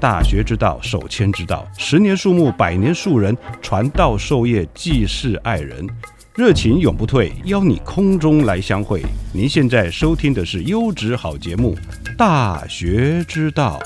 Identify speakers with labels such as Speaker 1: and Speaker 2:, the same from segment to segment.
Speaker 1: 大学之道，守谦之道。十年树木，百年树人，传道授业，济世爱人，热情永不退。邀你空中来相会。您现在收听的是优质好节目《大学之道》。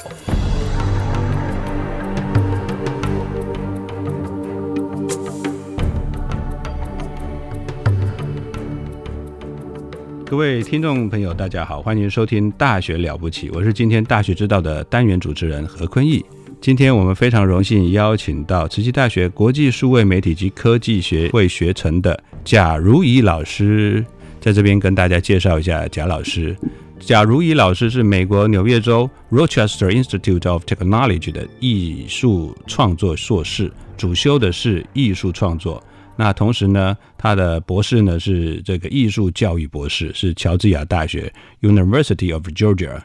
Speaker 1: 各位听众朋友，大家好，欢迎收听《大学了不起》，我是今天《大学之道》的单元主持人何坤义。今天我们非常荣幸邀请到慈溪大学国际数位媒体及科技学会学程的贾如仪老师，在这边跟大家介绍一下贾老师。贾如仪老师是美国纽约州 Rochester Institute of Technology 的艺术创作硕士，主修的是艺术创作。那同时呢，他的博士呢是这个艺术教育博士，是乔治亚大学 University of Georgia，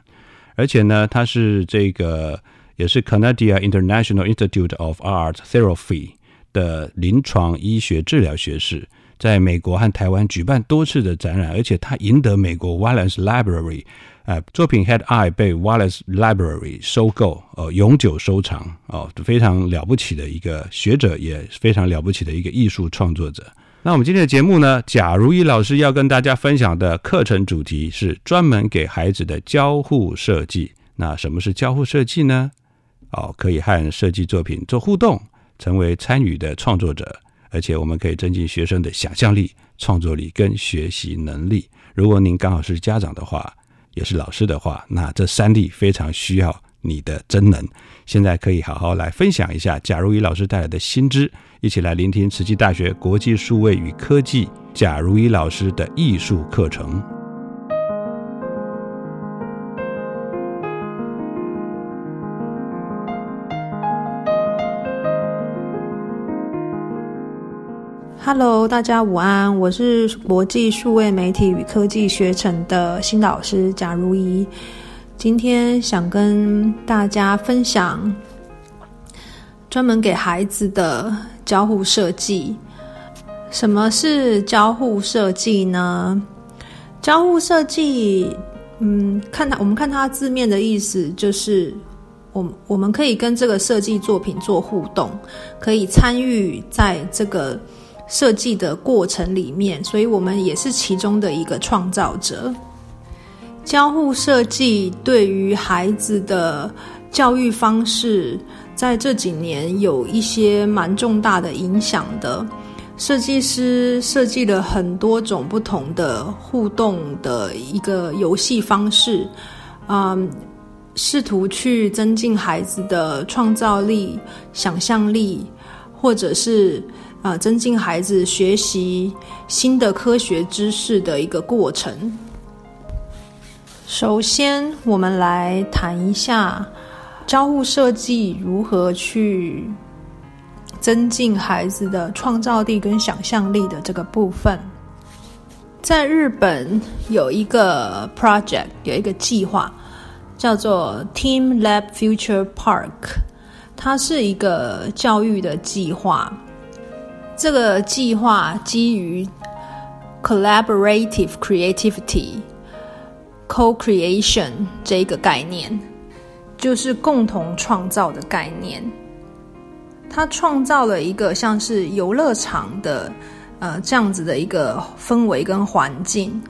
Speaker 1: 而且呢，他是这个也是 Canada International Institute of Art Therapy 的临床医学治疗学士，在美国和台湾举办多次的展览，而且他赢得美国 Wallace Library。呃，作品《Head Eye》被 Wallace Library 收购，呃，永久收藏，哦，非常了不起的一个学者，也非常了不起的一个艺术创作者。那我们今天的节目呢，贾如意老师要跟大家分享的课程主题是专门给孩子的交互设计。那什么是交互设计呢？哦，可以和设计作品做互动，成为参与的创作者，而且我们可以增进学生的想象力、创作力跟学习能力。如果您刚好是家长的话，也是老师的话，那这三例非常需要你的真能。现在可以好好来分享一下贾如一老师带来的新知，一起来聆听慈济大学国际数位与科技贾如一老师的艺术课程。
Speaker 2: Hello，大家午安，我是国际数位媒体与科技学程的新导师贾如仪。今天想跟大家分享专门给孩子的交互设计。什么是交互设计呢？交互设计，嗯，看它，我们看它字面的意思，就是我我们可以跟这个设计作品做互动，可以参与在这个。设计的过程里面，所以我们也是其中的一个创造者。交互设计对于孩子的教育方式，在这几年有一些蛮重大的影响的。设计师设计了很多种不同的互动的一个游戏方式，嗯，试图去增进孩子的创造力、想象力，或者是。啊，增进孩子学习新的科学知识的一个过程。首先，我们来谈一下交互设计如何去增进孩子的创造力跟想象力的这个部分。在日本有一个 project，有一个计划叫做 Team Lab Future Park，它是一个教育的计划。这个计划基于 collaborative creativity co-creation 这一个概念，就是共同创造的概念。他创造了一个像是游乐场的呃这样子的一个氛围跟环境，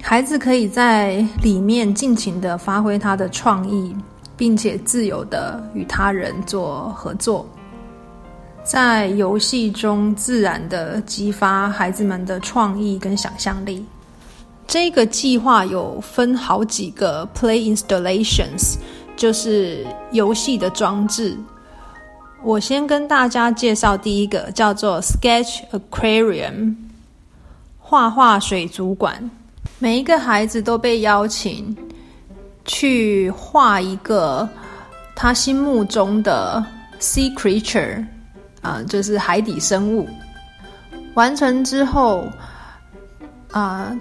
Speaker 2: 孩子可以在里面尽情的发挥他的创意，并且自由的与他人做合作。在游戏中自然的激发孩子们的创意跟想象力。这个计划有分好几个 play installations，就是游戏的装置。我先跟大家介绍第一个，叫做 Sketch Aquarium，画画水族馆。每一个孩子都被邀请去画一个他心目中的 sea creature，啊，就是海底生物。完成之后，啊。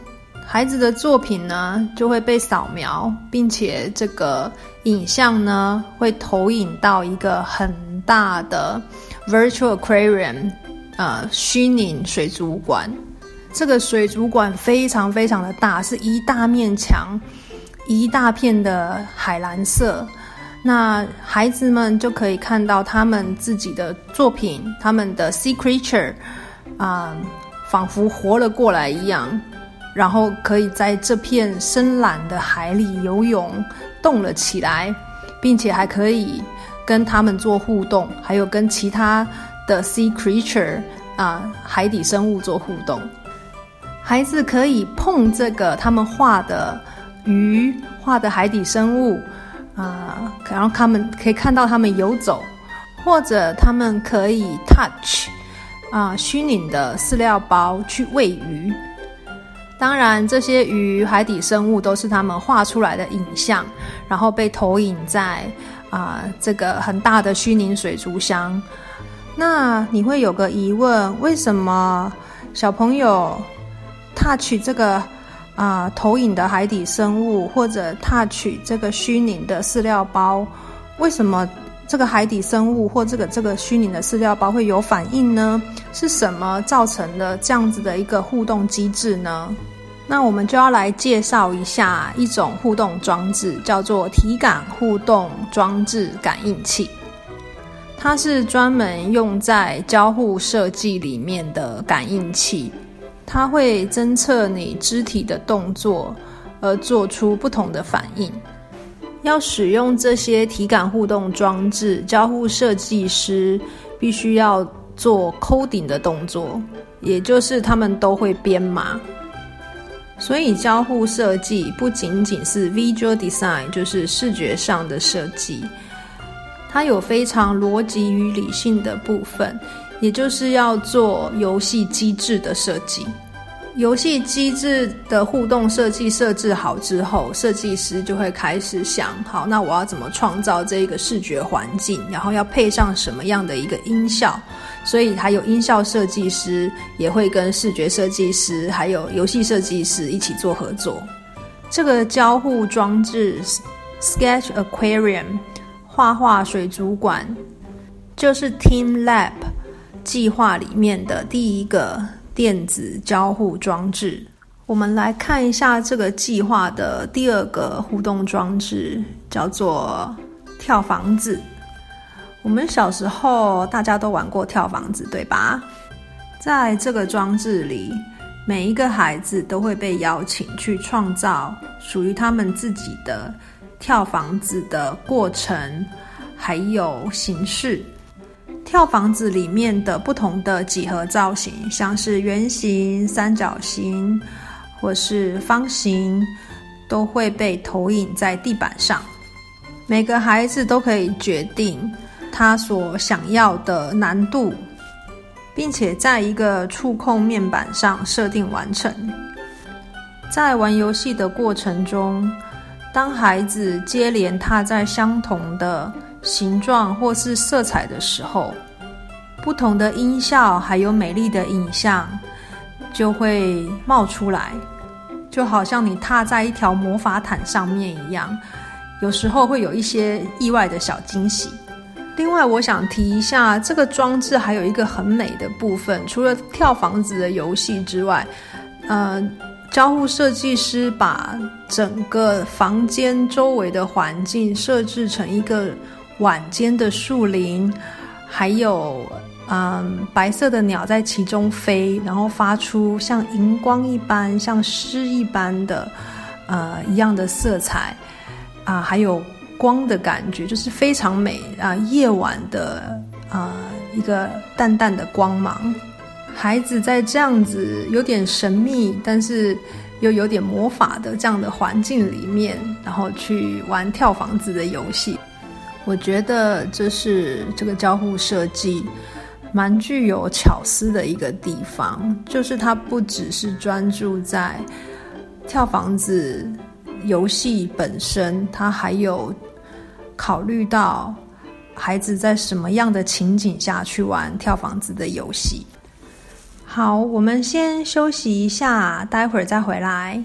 Speaker 2: 孩子的作品呢就会被扫描，并且这个影像呢会投影到一个很大的 virtual aquarium，呃，虚拟水族馆。这个水族馆非常非常的大，是一大面墙，一大片的海蓝色。那孩子们就可以看到他们自己的作品，他们的 sea creature，啊，仿佛活了过来一样。然后可以在这片深蓝的海里游泳，动了起来，并且还可以跟他们做互动，还有跟其他的 sea creature 啊海底生物做互动。孩子可以碰这个他们画的鱼、画的海底生物啊，然后他们可以看到他们游走，或者他们可以 touch 啊虚拟的饲料包去喂鱼。当然，这些鱼、海底生物都是他们画出来的影像，然后被投影在啊这个很大的虚拟水族箱。那你会有个疑问：为什么小朋友 touch 这个啊投影的海底生物，或者 touch 这个虚拟的饲料包，为什么这个海底生物或这个这个虚拟的饲料包会有反应呢？是什么造成的这样子的一个互动机制呢？那我们就要来介绍一下一种互动装置，叫做体感互动装置感应器。它是专门用在交互设计里面的感应器，它会侦测你肢体的动作，而做出不同的反应。要使用这些体感互动装置，交互设计师必须要做 coding 的动作，也就是他们都会编码。所以，交互设计不仅仅是 visual design，就是视觉上的设计，它有非常逻辑与理性的部分，也就是要做游戏机制的设计。游戏机制的互动设计设置好之后，设计师就会开始想：好，那我要怎么创造这个视觉环境？然后要配上什么样的一个音效？所以还有音效设计师也会跟视觉设计师还有游戏设计师一起做合作。这个交互装置 Sketch Aquarium 画画水族馆就是 Team Lab 计划里面的第一个电子交互装置。我们来看一下这个计划的第二个互动装置，叫做跳房子。我们小时候大家都玩过跳房子，对吧？在这个装置里，每一个孩子都会被邀请去创造属于他们自己的跳房子的过程，还有形式。跳房子里面的不同的几何造型，像是圆形、三角形或是方形，都会被投影在地板上。每个孩子都可以决定。他所想要的难度，并且在一个触控面板上设定完成。在玩游戏的过程中，当孩子接连踏在相同的形状或是色彩的时候，不同的音效还有美丽的影像就会冒出来，就好像你踏在一条魔法毯上面一样。有时候会有一些意外的小惊喜。另外，我想提一下，这个装置还有一个很美的部分，除了跳房子的游戏之外，呃，交互设计师把整个房间周围的环境设置成一个晚间的树林，还有嗯白色的鸟在其中飞，然后发出像荧光一般、像诗一般的呃一样的色彩啊，还有。光的感觉就是非常美啊！夜晚的啊，
Speaker 3: 一个淡淡的光芒。孩子在这样子有点神秘，但是又有点魔法的这样的环境里面，然后去玩跳房子的游戏。我觉得这是这个交互设计蛮具有巧思的一个地方，就是它不只是专注在跳房子游戏本身，它还有考虑到孩子在什么样的情景下去玩跳房子的游戏。好，我们先休息一下，待会儿再回来。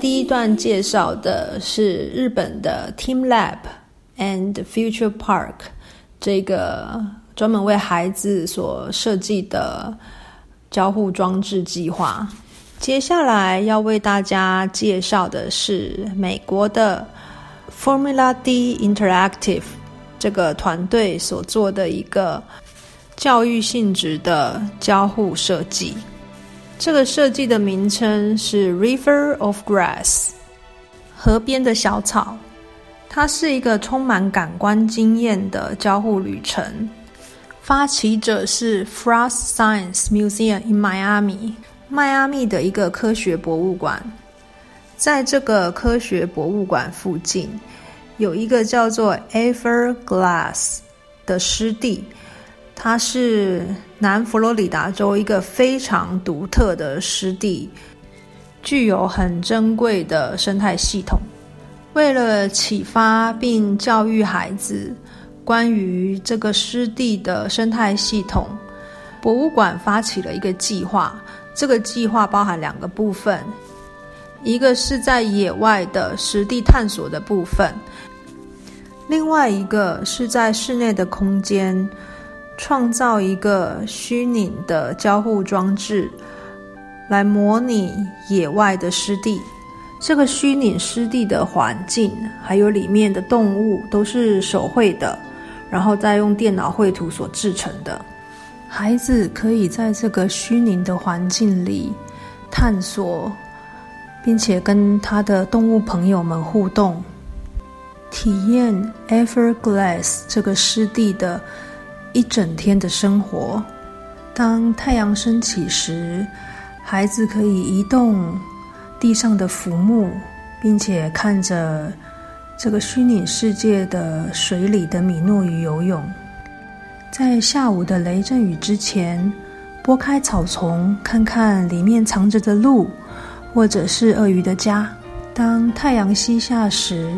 Speaker 2: 第一段介绍的是日本的 Team Lab and Future Park 这个专门为孩子所设计的交互装置计划。接下来要为大家介绍的是美国的 Formula D Interactive 这个团队所做的一个教育性质的交互设计。这个设计的名称是 River of Grass，河边的小草。它是一个充满感官经验的交互旅程。发起者是 Frost Science Museum in Miami，迈阿密的一个科学博物馆。在这个科学博物馆附近，有一个叫做 Everglass 的湿地。它是南佛罗里达州一个非常独特的湿地，具有很珍贵的生态系统。为了启发并教育孩子关于这个湿地的生态系统，博物馆发起了一个计划。这个计划包含两个部分，一个是在野外的实地探索的部分，另外一个是在室内的空间。创造一个虚拟的交互装置，来模拟野外的湿地。这个虚拟湿地的环境，还有里面的动物，都是手绘的，然后再用电脑绘图所制成的。孩子可以在这个虚拟的环境里探索，并且跟他的动物朋友们互动，体验 Everglass 这个湿地的。一整天的生活。当太阳升起时，孩子可以移动地上的浮木，并且看着这个虚拟世界的水里的米诺鱼游泳。在下午的雷阵雨之前，拨开草丛，看看里面藏着的鹿，或者是鳄鱼的家。当太阳西下时，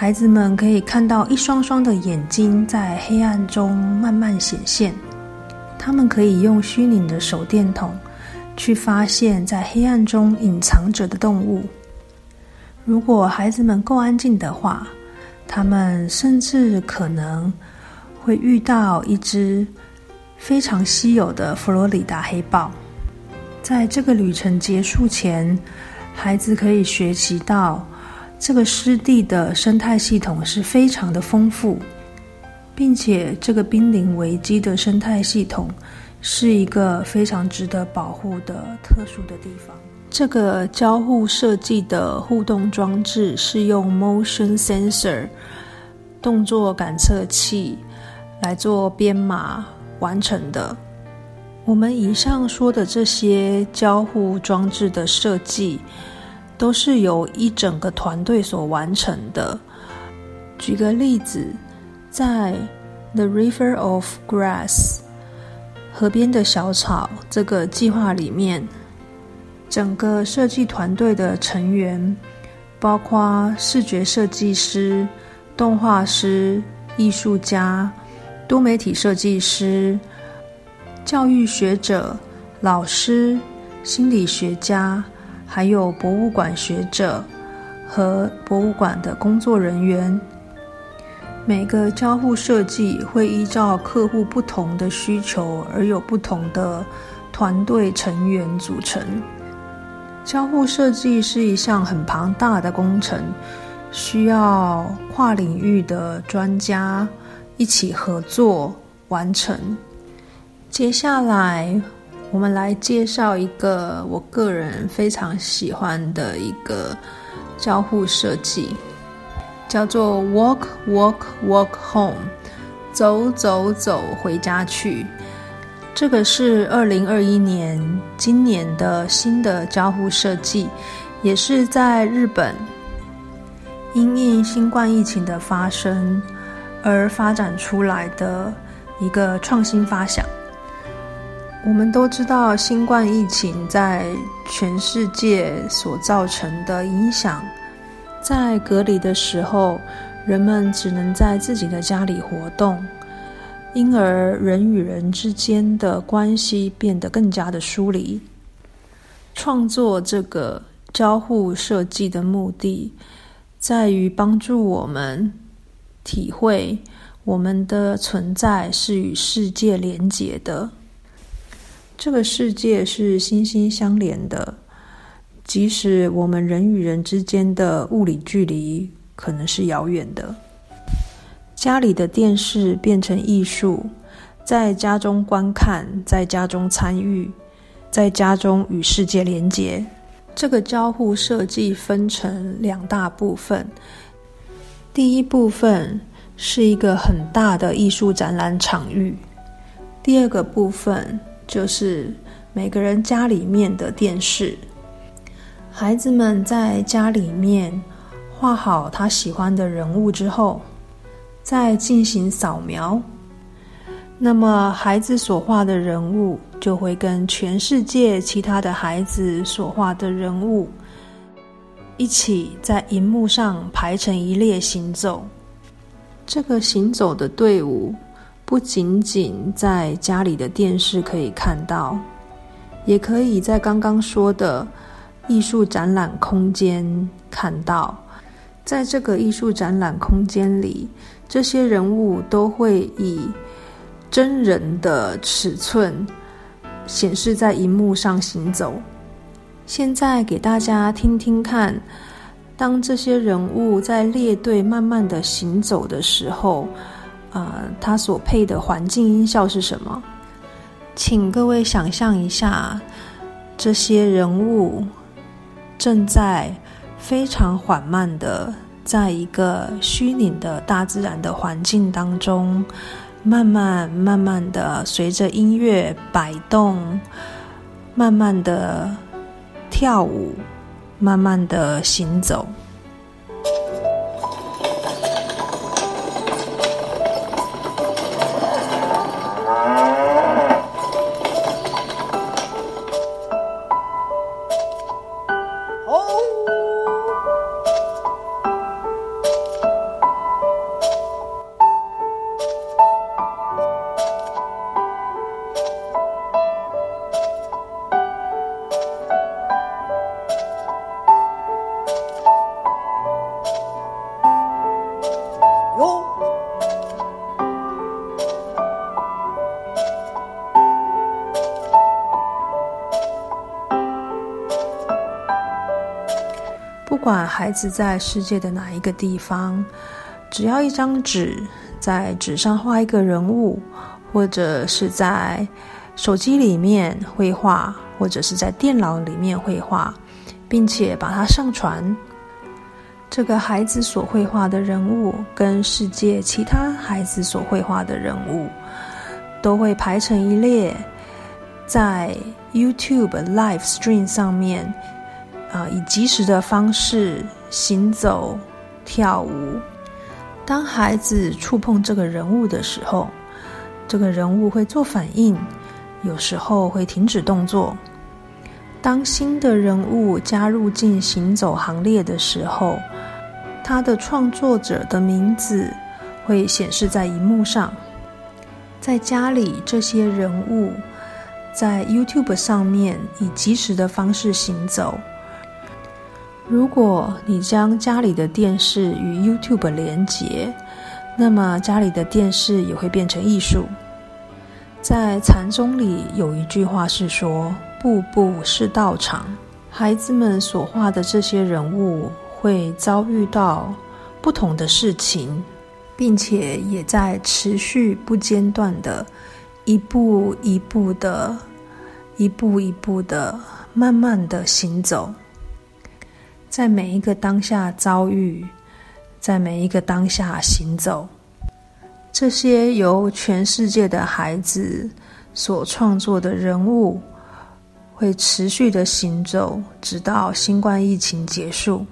Speaker 2: 孩子们可以看到一双双的眼睛在黑暗中慢慢显现。他们可以用虚拟的手电筒去发现，在黑暗中隐藏着的动物。如果孩子们够安静的话，他们甚至可能会遇到一只非常稀有的佛罗里达黑豹。在这个旅程结束前，孩子可以学习到。这个湿地的生态系统是非常的丰富，并且这个濒临危机的生态系统是一个非常值得保护的特殊的地方。这个交互设计的互动装置是用 motion sensor 动作感测器来做编码完成的。我们以上说的这些交互装置的设计。都是由一整个团队所完成的。举个例子，在 The River of Grass 河边的小草这个计划里面，整个设计团队的成员包括视觉设计师、动画师、艺术家、多媒体设计师、教育学者、老师、心理学家。还有博物馆学者和博物馆的工作人员，每个交互设计会依照客户不同的需求而有不同的团队成员组成。交互设计是一项很庞大的工程，需要跨领域的专家一起合作完成。接下来。我们来介绍一个我个人非常喜欢的一个交互设计，叫做 “Walk Walk Walk Home”，走走走回家去。这个是二零二一年今年的新的交互设计，也是在日本因应新冠疫情的发生而发展出来的一个创新发想。我们都知道，新冠疫情在全世界所造成的影响，在隔离的时候，人们只能在自己的家里活动，因而人与人之间的关系变得更加的疏离。创作这个交互设计的目的，在于帮助我们体会我们的存在是与世界连结的。这个世界是心心相连的，即使我们人与人之间的物理距离可能是遥远的。家里的电视变成艺术，在家中观看，在家中参与，在家中与世界连接。这个交互设计分成两大部分，第一部分是一个很大的艺术展览场域，第二个部分。就是每个人家里面的电视，孩子们在家里面画好他喜欢的人物之后，再进行扫描，那么孩子所画的人物就会跟全世界其他的孩子所画的人物一起在荧幕上排成一列行走。这个行走的队伍。不仅仅在家里的电视可以看到，也可以在刚刚说的艺术展览空间看到。在这个艺术展览空间里，这些人物都会以真人的尺寸显示在荧幕上行走。现在给大家听听看，当这些人物在列队慢慢的行走的时候。呃，它所配的环境音效是什么？请各位想象一下，这些人物正在非常缓慢的，在一个虚拟的大自然的环境当中，慢慢慢慢的随着音乐摆动，慢慢的跳舞，慢慢的行走。孩子在世界的哪一个地方，只要一张纸，在纸上画一个人物，或者是在手机里面绘画，或者是在电脑里面绘画，并且把它上传，这个孩子所绘画的人物跟世界其他孩子所绘画的人物，都会排成一列，在 YouTube Live Stream 上面。啊，以及时的方式行走、跳舞。当孩子触碰这个人物的时候，这个人物会做反应，有时候会停止动作。当新的人物加入进行走行列的时候，他的创作者的名字会显示在荧幕上。在家里，这些人物在 YouTube 上面以及时的方式行走。如果你将家里的电视与 YouTube 连接，那么家里的电视也会变成艺术。在禅宗里有一句话是说：“步步是道场。”孩子们所画的这些人物会遭遇到不同的事情，并且也在持续不间断的，一步一步的，一步一步的，慢慢的行走。在每一个当下遭遇，在每一个当下行走，这些由全世界的孩子所创作的人物，会持续的行走，直到新冠疫情结束。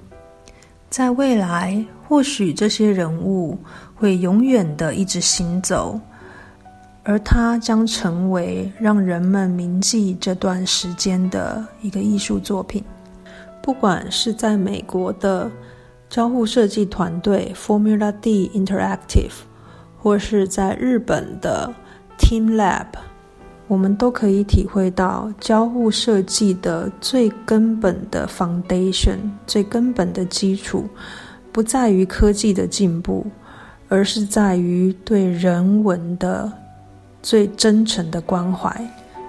Speaker 2: 在未来，或许这些人物会永远的一直行走，而它将成为让人们铭记这段时间的一个艺术作品。不管是在美国的交互设计团队 Formula D Interactive，或是在日本的 Team Lab，我们都可以体会到交互设计的最根本的 foundation，最根本的基础，不在于科技的进步，而是在于对人文的最真诚的关怀。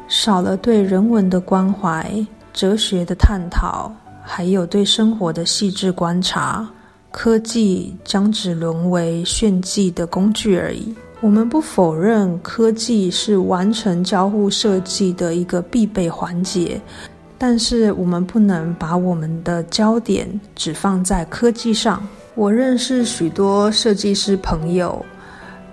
Speaker 2: 少了对人文的关怀、哲学的探讨，还有对生活的细致观察，科技将只沦为炫技的工具而已。我们不否认科技是完成交互设计的一个必备环节，但是我们不能把我们的焦点只放在科技上。我认识许多设计师朋友，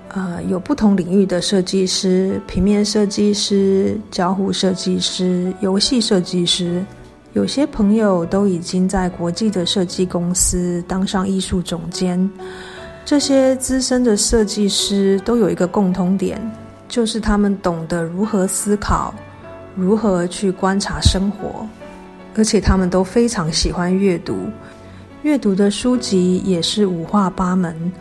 Speaker 2: 呃，有不同领域的设计师，平面设计师、交互设计师、游戏设计师，有些朋友都已经在国际的设计公司当上艺术总监。这些资深的设计师都有一个共通点，就是他们懂得如何思考，如何去观察生活，而且他们都非常喜欢阅读。阅读的书籍也是五花八门，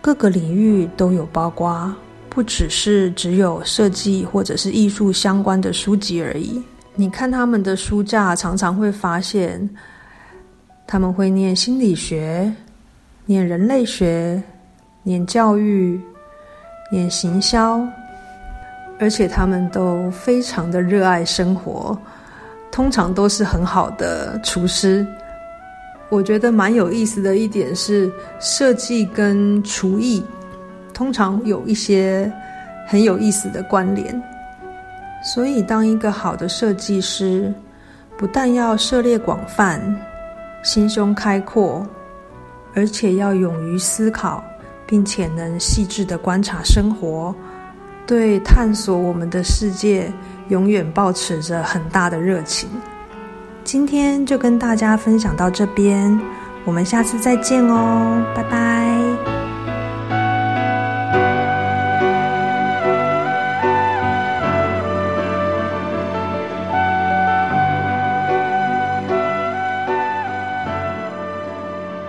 Speaker 2: 各个领域都有包括，不只是只有设计或者是艺术相关的书籍而已。你看他们的书架，常常会发现他们会念心理学。念人类学，念教育，念行销，而且他们都非常的热爱生活，通常都是很好的厨师。我觉得蛮有意思的一点是，设计跟厨艺通常有一些很有意思的关联。所以，当一个好的设计师，不但要涉猎广泛，心胸开阔。而且要勇于思考，并且能细致的观察生活，对探索我们的世界永远保持着很大的热情。今天就跟大家分享到这边，我们下次再见哦，拜拜。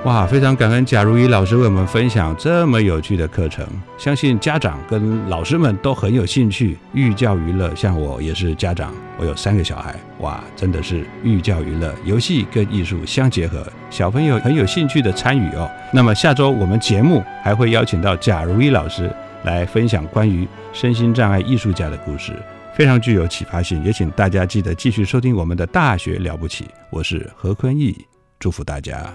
Speaker 1: 哇，非常感恩贾如一老师为我们分享这么有趣的课程，相信家长跟老师们都很有兴趣。寓教于乐，像我也是家长，我有三个小孩，哇，真的是寓教于乐，游戏跟艺术相结合，小朋友很有兴趣的参与哦。那么下周我们节目还会邀请到贾如一老师来分享关于身心障碍艺术家的故事，非常具有启发性，也请大家记得继续收听我们的大学了不起，我是何坤义，祝福大家。